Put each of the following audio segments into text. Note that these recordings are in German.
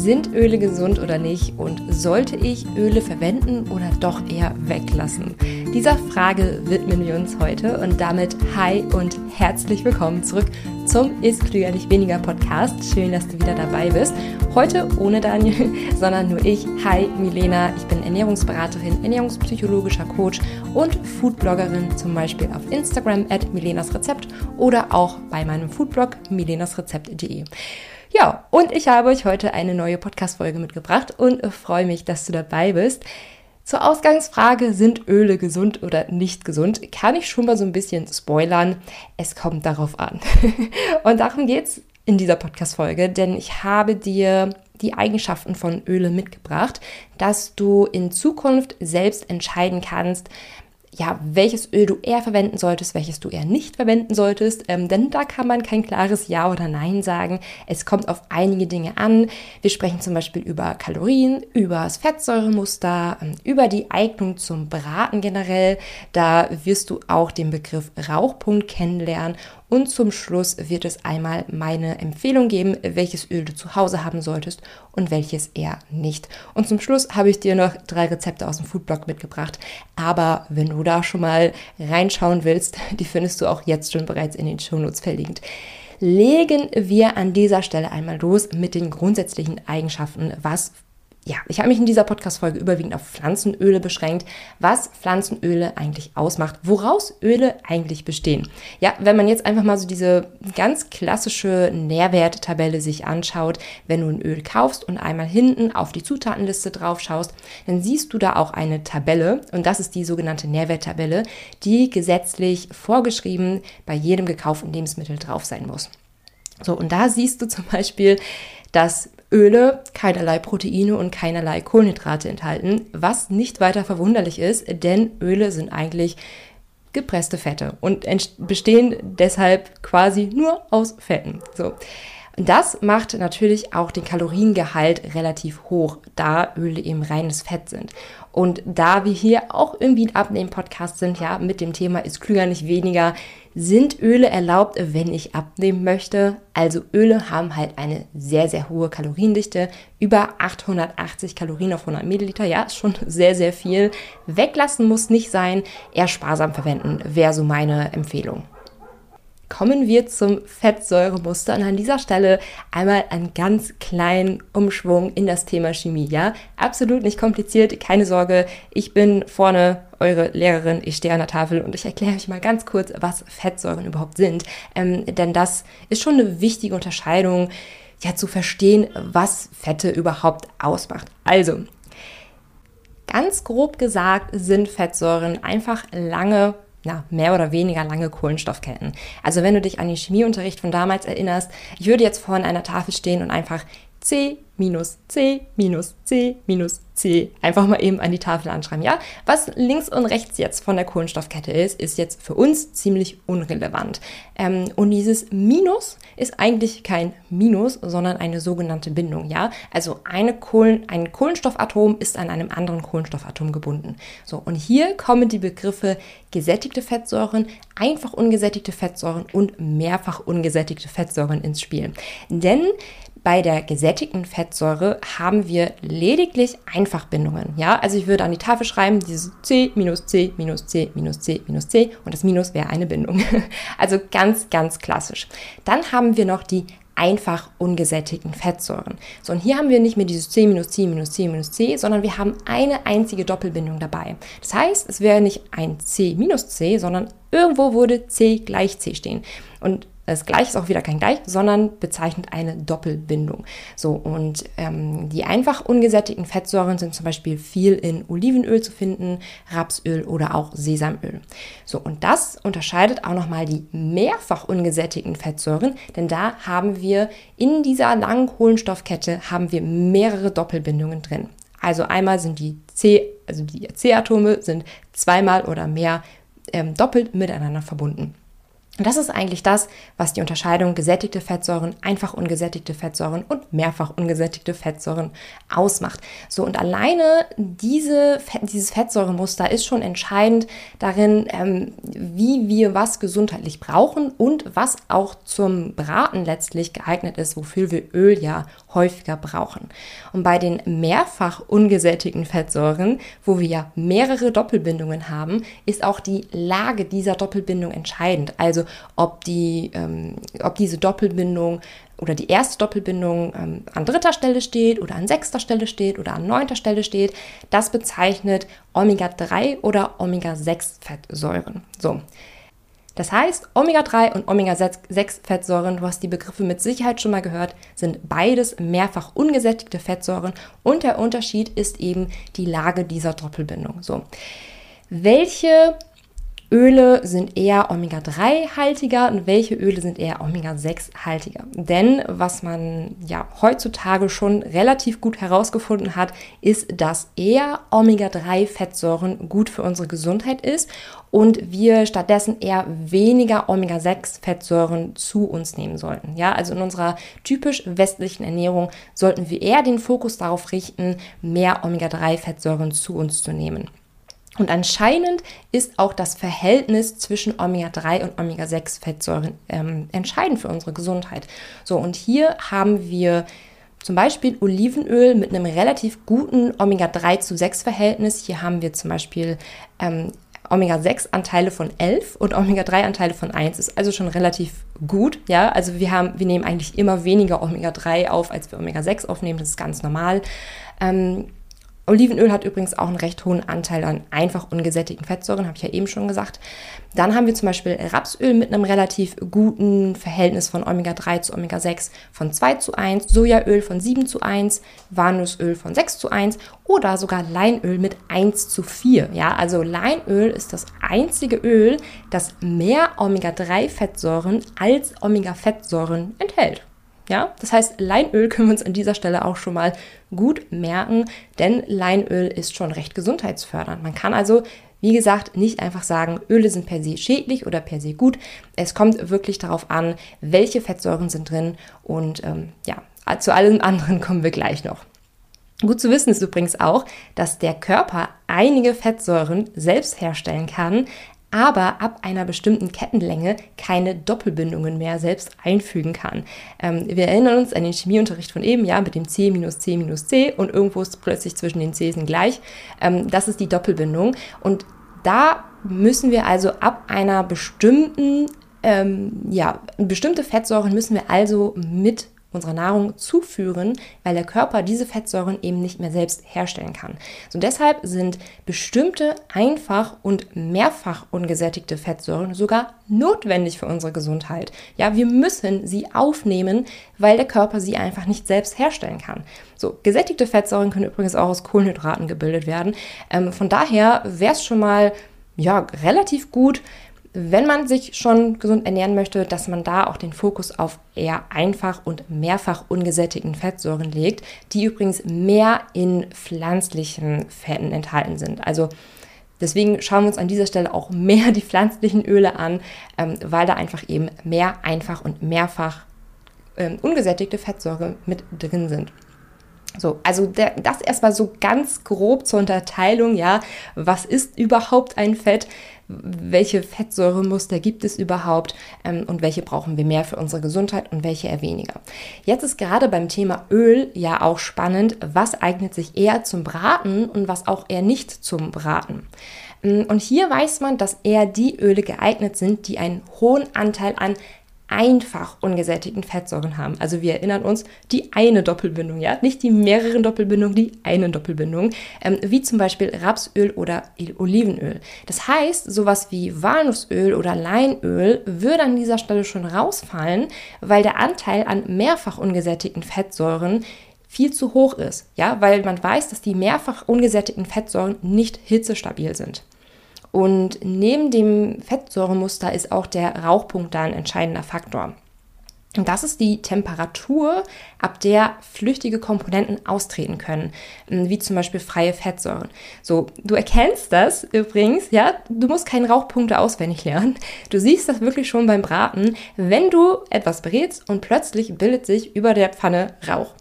Sind Öle gesund oder nicht und sollte ich Öle verwenden oder doch eher weglassen? Dieser Frage widmen wir uns heute und damit hi und herzlich willkommen zurück zum Ist klüger nicht weniger Podcast. Schön, dass du wieder dabei bist. Heute ohne Daniel, sondern nur ich. Hi, Milena. Ich bin Ernährungsberaterin, ernährungspsychologischer Coach und Foodbloggerin, zum Beispiel auf Instagram at Milenas Rezept oder auch bei meinem Foodblog milenasrezept.de. Ja, und ich habe euch heute eine neue Podcast-Folge mitgebracht und freue mich, dass du dabei bist. Zur Ausgangsfrage, sind Öle gesund oder nicht gesund, kann ich schon mal so ein bisschen spoilern. Es kommt darauf an. und darum geht's in dieser Podcast-Folge, denn ich habe dir die Eigenschaften von Öle mitgebracht, dass du in Zukunft selbst entscheiden kannst, ja, welches Öl du eher verwenden solltest, welches du eher nicht verwenden solltest, ähm, denn da kann man kein klares Ja oder Nein sagen. Es kommt auf einige Dinge an. Wir sprechen zum Beispiel über Kalorien, über das Fettsäuremuster, ähm, über die Eignung zum Braten generell. Da wirst du auch den Begriff Rauchpunkt kennenlernen und zum Schluss wird es einmal meine Empfehlung geben, welches Öl du zu Hause haben solltest und welches eher nicht. Und zum Schluss habe ich dir noch drei Rezepte aus dem Foodblog mitgebracht. Aber wenn du da schon mal reinschauen willst, die findest du auch jetzt schon bereits in den Shownotes verlinkt legen wir an dieser Stelle einmal los mit den grundsätzlichen Eigenschaften, was ja, ich habe mich in dieser Podcast-Folge überwiegend auf Pflanzenöle beschränkt, was Pflanzenöle eigentlich ausmacht, woraus Öle eigentlich bestehen. Ja, wenn man jetzt einfach mal so diese ganz klassische Nährwerttabelle sich anschaut, wenn du ein Öl kaufst und einmal hinten auf die Zutatenliste drauf schaust, dann siehst du da auch eine Tabelle und das ist die sogenannte Nährwerttabelle, die gesetzlich vorgeschrieben bei jedem gekauften Lebensmittel drauf sein muss. So, und da siehst du zum Beispiel, dass Öle keinerlei Proteine und keinerlei Kohlenhydrate enthalten, was nicht weiter verwunderlich ist, denn Öle sind eigentlich gepresste Fette und bestehen deshalb quasi nur aus Fetten. So. Das macht natürlich auch den Kaloriengehalt relativ hoch, da Öle eben reines Fett sind. Und da wir hier auch irgendwie ein Abnehmen-Podcast sind, ja, mit dem Thema ist klüger nicht weniger, sind Öle erlaubt, wenn ich abnehmen möchte. Also Öle haben halt eine sehr, sehr hohe Kaloriendichte, über 880 Kalorien auf 100 Milliliter. Ja, ist schon sehr, sehr viel. Weglassen muss nicht sein, eher sparsam verwenden, wäre so meine Empfehlung kommen wir zum Fettsäuremuster und an dieser Stelle einmal einen ganz kleinen Umschwung in das Thema Chemie. Ja, absolut nicht kompliziert, keine Sorge. Ich bin vorne eure Lehrerin, ich stehe an der Tafel und ich erkläre euch mal ganz kurz, was Fettsäuren überhaupt sind. Ähm, denn das ist schon eine wichtige Unterscheidung, ja, zu verstehen, was Fette überhaupt ausmacht. Also, ganz grob gesagt sind Fettsäuren einfach lange ja, mehr oder weniger lange Kohlenstoffketten. Also wenn du dich an den Chemieunterricht von damals erinnerst, ich würde jetzt vor einer Tafel stehen und einfach C minus C minus C minus C einfach mal eben an die Tafel anschreiben. Ja, was links und rechts jetzt von der Kohlenstoffkette ist, ist jetzt für uns ziemlich unrelevant. Ähm, und dieses Minus ist eigentlich kein Minus, sondern eine sogenannte Bindung. Ja, also eine Kohlen, ein Kohlenstoffatom ist an einem anderen Kohlenstoffatom gebunden. So, und hier kommen die Begriffe gesättigte Fettsäuren, einfach ungesättigte Fettsäuren und mehrfach ungesättigte Fettsäuren ins Spiel. Denn bei der gesättigten Fettsäure haben wir lediglich Einfachbindungen. Ja, also ich würde an die Tafel schreiben, dieses C minus C minus C minus C minus C und das Minus wäre eine Bindung. Also ganz, ganz klassisch. Dann haben wir noch die einfach ungesättigten Fettsäuren. So, und hier haben wir nicht mehr dieses C minus C minus C minus C, sondern wir haben eine einzige Doppelbindung dabei. Das heißt, es wäre nicht ein C minus C, sondern irgendwo würde C gleich C stehen. Und das Gleich ist auch wieder kein Gleich, sondern bezeichnet eine Doppelbindung. So, und ähm, die einfach ungesättigten Fettsäuren sind zum Beispiel viel in Olivenöl zu finden, Rapsöl oder auch Sesamöl. So, und das unterscheidet auch nochmal die mehrfach ungesättigten Fettsäuren, denn da haben wir in dieser langen Kohlenstoffkette haben wir mehrere Doppelbindungen drin. Also einmal sind die C, also die C-Atome sind zweimal oder mehr ähm, doppelt miteinander verbunden. Und das ist eigentlich das, was die Unterscheidung gesättigte Fettsäuren, einfach ungesättigte Fettsäuren und mehrfach ungesättigte Fettsäuren ausmacht. So, und alleine diese, dieses Fettsäuremuster ist schon entscheidend darin, ähm, wie wir was gesundheitlich brauchen und was auch zum Braten letztlich geeignet ist, wofür wir Öl ja häufiger brauchen. Und bei den mehrfach ungesättigten Fettsäuren, wo wir ja mehrere Doppelbindungen haben, ist auch die Lage dieser Doppelbindung entscheidend. Also ob, die, ähm, ob diese Doppelbindung oder die erste Doppelbindung ähm, an dritter Stelle steht oder an sechster Stelle steht oder an neunter Stelle steht, das bezeichnet Omega-3 oder Omega-6-Fettsäuren. So. Das heißt, Omega-3 und Omega-6-Fettsäuren, du hast die Begriffe mit Sicherheit schon mal gehört, sind beides mehrfach ungesättigte Fettsäuren und der Unterschied ist eben die Lage dieser Doppelbindung. So. Welche Öle sind eher Omega-3-haltiger und welche Öle sind eher Omega-6-haltiger. Denn was man ja heutzutage schon relativ gut herausgefunden hat, ist, dass eher Omega-3-Fettsäuren gut für unsere Gesundheit ist und wir stattdessen eher weniger Omega-6-Fettsäuren zu uns nehmen sollten. Ja, also in unserer typisch westlichen Ernährung sollten wir eher den Fokus darauf richten, mehr Omega-3-Fettsäuren zu uns zu nehmen. Und anscheinend ist auch das Verhältnis zwischen Omega-3 und Omega-6-Fettsäuren ähm, entscheidend für unsere Gesundheit. So, und hier haben wir zum Beispiel Olivenöl mit einem relativ guten Omega-3 zu 6-Verhältnis. Hier haben wir zum Beispiel ähm, Omega-6-Anteile von 11 und Omega-3-Anteile von 1. Ist also schon relativ gut. Ja, also wir, haben, wir nehmen eigentlich immer weniger Omega-3 auf, als wir Omega-6 aufnehmen. Das ist ganz normal. Ähm, Olivenöl hat übrigens auch einen recht hohen Anteil an einfach ungesättigten Fettsäuren, habe ich ja eben schon gesagt. Dann haben wir zum Beispiel Rapsöl mit einem relativ guten Verhältnis von Omega-3 zu Omega-6 von 2 zu 1, Sojaöl von 7 zu 1, Walnussöl von 6 zu 1 oder sogar Leinöl mit 1 zu 4. Ja, also Leinöl ist das einzige Öl, das mehr Omega-3-Fettsäuren als Omega-Fettsäuren enthält. Ja, das heißt, Leinöl können wir uns an dieser Stelle auch schon mal gut merken, denn Leinöl ist schon recht gesundheitsfördernd. Man kann also, wie gesagt, nicht einfach sagen, Öle sind per se schädlich oder per se gut. Es kommt wirklich darauf an, welche Fettsäuren sind drin und ähm, ja, zu allem anderen kommen wir gleich noch. Gut zu wissen ist übrigens auch, dass der Körper einige Fettsäuren selbst herstellen kann, aber ab einer bestimmten Kettenlänge keine Doppelbindungen mehr selbst einfügen kann. Ähm, wir erinnern uns an den Chemieunterricht von eben, ja, mit dem C minus C minus C und irgendwo ist plötzlich zwischen den Cs gleich. Ähm, das ist die Doppelbindung und da müssen wir also ab einer bestimmten, ähm, ja, bestimmte Fettsäuren müssen wir also mit unserer Nahrung zuführen, weil der Körper diese Fettsäuren eben nicht mehr selbst herstellen kann. So deshalb sind bestimmte einfach und mehrfach ungesättigte Fettsäuren sogar notwendig für unsere Gesundheit. Ja, wir müssen sie aufnehmen, weil der Körper sie einfach nicht selbst herstellen kann. So, gesättigte Fettsäuren können übrigens auch aus Kohlenhydraten gebildet werden. Ähm, von daher wäre es schon mal ja, relativ gut, wenn man sich schon gesund ernähren möchte, dass man da auch den Fokus auf eher einfach und mehrfach ungesättigten Fettsäuren legt, die übrigens mehr in pflanzlichen Fetten enthalten sind. Also deswegen schauen wir uns an dieser Stelle auch mehr die pflanzlichen Öle an, ähm, weil da einfach eben mehr einfach und mehrfach ähm, ungesättigte Fettsäuren mit drin sind. So, also der, das erstmal so ganz grob zur Unterteilung, ja, was ist überhaupt ein Fett? Welche Fettsäuremuster gibt es überhaupt ähm, und welche brauchen wir mehr für unsere Gesundheit und welche eher weniger. Jetzt ist gerade beim Thema Öl ja auch spannend, was eignet sich eher zum Braten und was auch eher nicht zum Braten. Ähm, und hier weiß man, dass eher die Öle geeignet sind, die einen hohen Anteil an einfach ungesättigten Fettsäuren haben. Also wir erinnern uns, die eine Doppelbindung, ja, nicht die mehreren Doppelbindungen, die eine Doppelbindung, ähm, wie zum Beispiel Rapsöl oder Olivenöl. Das heißt, sowas wie Walnussöl oder Leinöl würde an dieser Stelle schon rausfallen, weil der Anteil an mehrfach ungesättigten Fettsäuren viel zu hoch ist, ja, weil man weiß, dass die mehrfach ungesättigten Fettsäuren nicht hitzestabil sind. Und neben dem Fettsäuremuster ist auch der Rauchpunkt da ein entscheidender Faktor. Und das ist die Temperatur, ab der flüchtige Komponenten austreten können, ähm, wie zum Beispiel freie Fettsäuren. So, du erkennst das übrigens, ja, du musst keine Rauchpunkte auswendig lernen. Du siehst das wirklich schon beim Braten, wenn du etwas brätst und plötzlich bildet sich über der Pfanne Rauch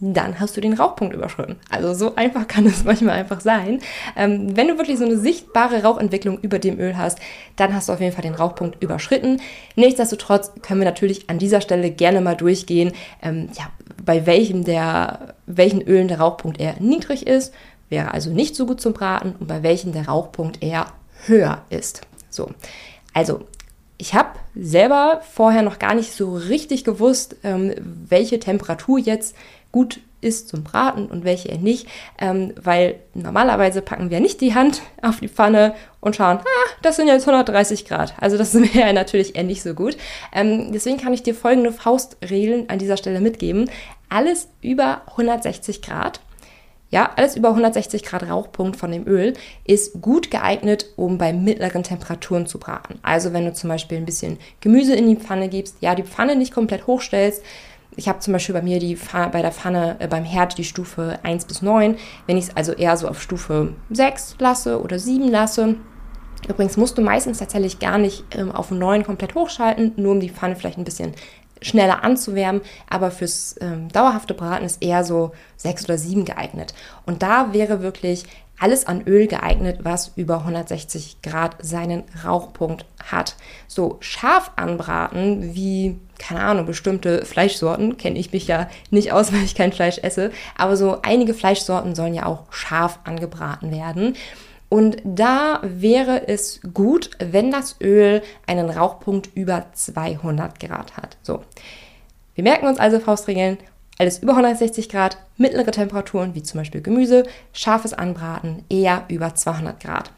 dann hast du den Rauchpunkt überschritten. Also so einfach kann es manchmal einfach sein. Ähm, wenn du wirklich so eine sichtbare Rauchentwicklung über dem Öl hast, dann hast du auf jeden Fall den Rauchpunkt überschritten. Nichtsdestotrotz können wir natürlich an dieser Stelle gerne mal durchgehen, ähm, ja, bei welchem der, welchen Ölen der Rauchpunkt eher niedrig ist, wäre also nicht so gut zum Braten und bei welchen der Rauchpunkt eher höher ist. So, also ich habe selber vorher noch gar nicht so richtig gewusst, ähm, welche Temperatur jetzt gut ist zum Braten und welche er nicht, ähm, weil normalerweise packen wir nicht die Hand auf die Pfanne und schauen, ah, das sind jetzt 130 Grad. Also das wäre natürlich eher nicht so gut. Ähm, deswegen kann ich dir folgende Faustregeln an dieser Stelle mitgeben. Alles über 160 Grad ja, alles über 160 Grad Rauchpunkt von dem Öl ist gut geeignet, um bei mittleren Temperaturen zu braten. Also wenn du zum Beispiel ein bisschen Gemüse in die Pfanne gibst, ja, die Pfanne nicht komplett hochstellst, ich habe zum Beispiel bei mir die bei der Pfanne äh, beim Herd die Stufe 1 bis 9. Wenn ich es also eher so auf Stufe 6 lasse oder 7 lasse, Übrigens musst du meistens tatsächlich gar nicht ähm, auf 9 komplett hochschalten, nur um die Pfanne vielleicht ein bisschen schneller anzuwärmen, aber fürs ähm, dauerhafte Braten ist eher so 6 oder 7 geeignet. Und da wäre wirklich alles an Öl geeignet, was über 160 Grad seinen Rauchpunkt hat. So scharf anbraten, wie, keine Ahnung, bestimmte Fleischsorten, kenne ich mich ja nicht aus, weil ich kein Fleisch esse, aber so einige Fleischsorten sollen ja auch scharf angebraten werden. Und da wäre es gut, wenn das Öl einen Rauchpunkt über 200 Grad hat. So, wir merken uns also Faustregeln, alles über 160 Grad, mittlere Temperaturen wie zum Beispiel Gemüse, scharfes Anbraten eher über 200 Grad.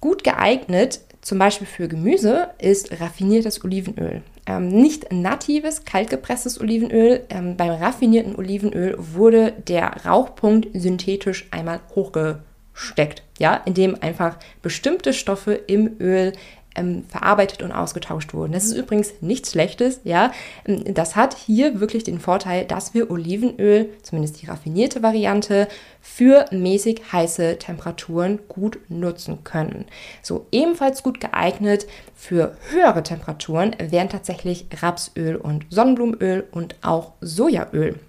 Gut geeignet zum Beispiel für Gemüse ist raffiniertes Olivenöl. Ähm, nicht natives, kaltgepresstes Olivenöl. Ähm, beim raffinierten Olivenöl wurde der Rauchpunkt synthetisch einmal hochgesteckt, ja, indem einfach bestimmte Stoffe im Öl ähm, verarbeitet und ausgetauscht wurden. Das ist übrigens nichts Schlechtes, ja. Ähm, das hat hier wirklich den Vorteil, dass wir Olivenöl, zumindest die raffinierte Variante, für mäßig heiße Temperaturen gut nutzen können. So ebenfalls gut geeignet für höhere Temperaturen wären tatsächlich Rapsöl und Sonnenblumenöl und auch Sojaöl.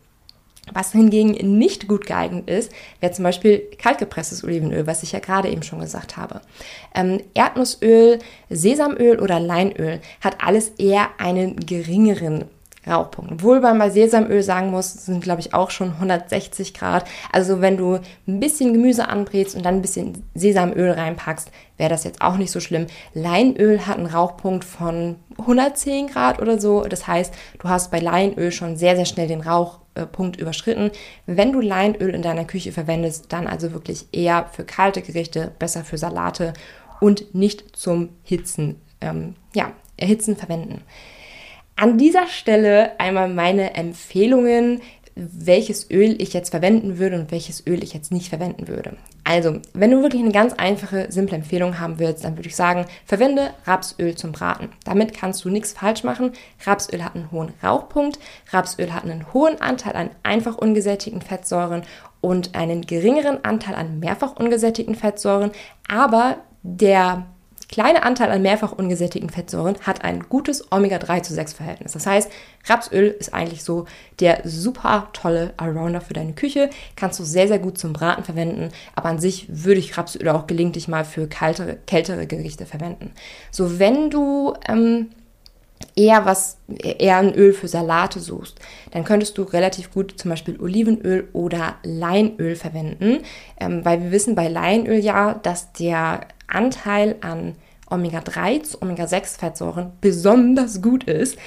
Was hingegen nicht gut geeignet ist, wäre zum Beispiel kaltgepresstes Olivenöl, was ich ja gerade eben schon gesagt habe. Ähm, Erdnussöl, Sesamöl oder Leinöl hat alles eher einen geringeren Rauchpunkt. Obwohl man bei Sesamöl sagen muss, sind glaube ich auch schon 160 Grad. Also wenn du ein bisschen Gemüse anbrätst und dann ein bisschen Sesamöl reinpackst, wäre das jetzt auch nicht so schlimm. Leinöl hat einen Rauchpunkt von 110 Grad oder so. Das heißt, du hast bei Leinöl schon sehr, sehr schnell den Rauchpunkt überschritten. Wenn du Leinöl in deiner Küche verwendest, dann also wirklich eher für kalte Gerichte, besser für Salate und nicht zum Hitzen, ähm, ja, Erhitzen verwenden. An dieser Stelle einmal meine Empfehlungen, welches Öl ich jetzt verwenden würde und welches Öl ich jetzt nicht verwenden würde. Also, wenn du wirklich eine ganz einfache, simple Empfehlung haben willst, dann würde ich sagen, verwende Rapsöl zum Braten. Damit kannst du nichts falsch machen. Rapsöl hat einen hohen Rauchpunkt, Rapsöl hat einen hohen Anteil an einfach ungesättigten Fettsäuren und einen geringeren Anteil an mehrfach ungesättigten Fettsäuren, aber der kleine Anteil an mehrfach ungesättigten Fettsäuren hat ein gutes Omega-3 zu 6 Verhältnis. Das heißt, Rapsöl ist eigentlich so der super tolle Allrounder für deine Küche. Kannst du sehr, sehr gut zum Braten verwenden. Aber an sich würde ich Rapsöl auch gelegentlich mal für kaltere, kältere Gerichte verwenden. So, wenn du ähm, eher was, eher ein Öl für Salate suchst, dann könntest du relativ gut zum Beispiel Olivenöl oder Leinöl verwenden, ähm, weil wir wissen bei Leinöl ja, dass der Anteil an Omega-3 zu Omega-6-Fettsäuren besonders gut ist.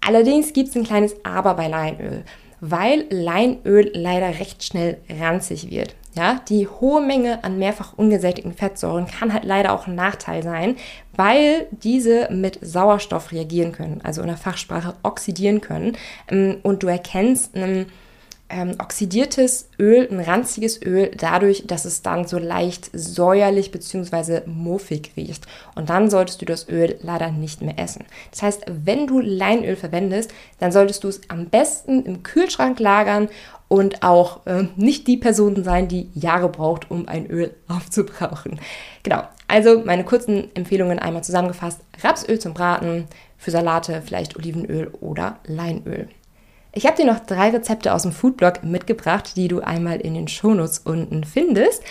Allerdings gibt es ein kleines Aber bei Leinöl, weil Leinöl leider recht schnell ranzig wird. Ja, die hohe Menge an mehrfach ungesättigten Fettsäuren kann halt leider auch ein Nachteil sein, weil diese mit Sauerstoff reagieren können, also in der Fachsprache oxidieren können. Ähm, und du erkennst einen ähm, oxidiertes Öl, ein ranziges Öl, dadurch, dass es dann so leicht säuerlich bzw. muffig riecht. Und dann solltest du das Öl leider nicht mehr essen. Das heißt, wenn du Leinöl verwendest, dann solltest du es am besten im Kühlschrank lagern und auch äh, nicht die Person sein, die Jahre braucht, um ein Öl aufzubrauchen. Genau, also meine kurzen Empfehlungen einmal zusammengefasst. Rapsöl zum Braten, für Salate vielleicht Olivenöl oder Leinöl. Ich habe dir noch drei Rezepte aus dem Foodblog mitgebracht, die du einmal in den Shownotes unten findest.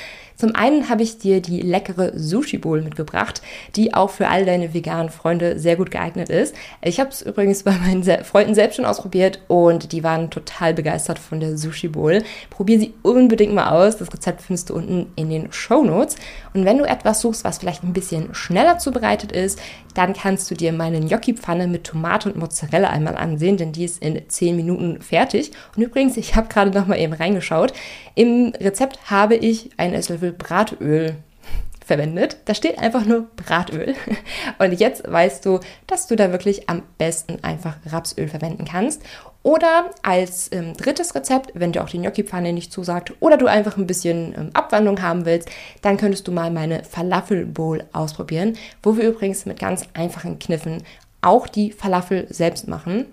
Zum einen habe ich dir die leckere Sushi Bowl mitgebracht, die auch für all deine veganen Freunde sehr gut geeignet ist. Ich habe es übrigens bei meinen Freunden selbst schon ausprobiert und die waren total begeistert von der Sushi Bowl. Probier sie unbedingt mal aus. Das Rezept findest du unten in den Show Notes. Und wenn du etwas suchst, was vielleicht ein bisschen schneller zubereitet ist, dann kannst du dir meine Gnocchi-Pfanne mit Tomate und Mozzarella einmal ansehen, denn die ist in 10 Minuten fertig. Und übrigens, ich habe gerade noch mal eben reingeschaut. Im Rezept habe ich einen Esslöffel Bratöl verwendet. Da steht einfach nur Bratöl. Und jetzt weißt du, dass du da wirklich am besten einfach Rapsöl verwenden kannst. Oder als ähm, drittes Rezept, wenn dir auch die Gnocchi-Pfanne nicht zusagt oder du einfach ein bisschen ähm, Abwandlung haben willst, dann könntest du mal meine Falafel Bowl ausprobieren, wo wir übrigens mit ganz einfachen Kniffen auch die Falafel selbst machen.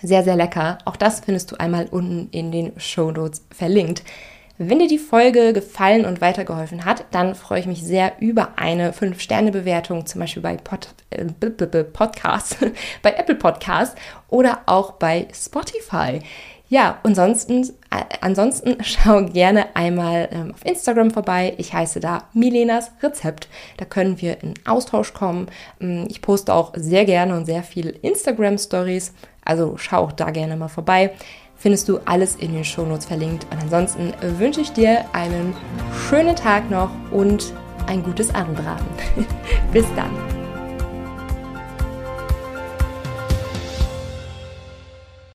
Sehr, sehr lecker. Auch das findest du einmal unten in den Show Notes verlinkt. Wenn dir die Folge gefallen und weitergeholfen hat, dann freue ich mich sehr über eine 5-Sterne-Bewertung, zum Beispiel bei Pod, äh, Podcasts, bei Apple Podcasts oder auch bei Spotify. Ja, ansonsten, äh, ansonsten schau gerne einmal ähm, auf Instagram vorbei. Ich heiße da Milenas Rezept. Da können wir in Austausch kommen. Ähm, ich poste auch sehr gerne und sehr viel Instagram Stories. Also schau auch da gerne mal vorbei findest du alles in den Shownotes verlinkt. Und ansonsten wünsche ich dir einen schönen Tag noch und ein gutes Anbraten. Bis dann.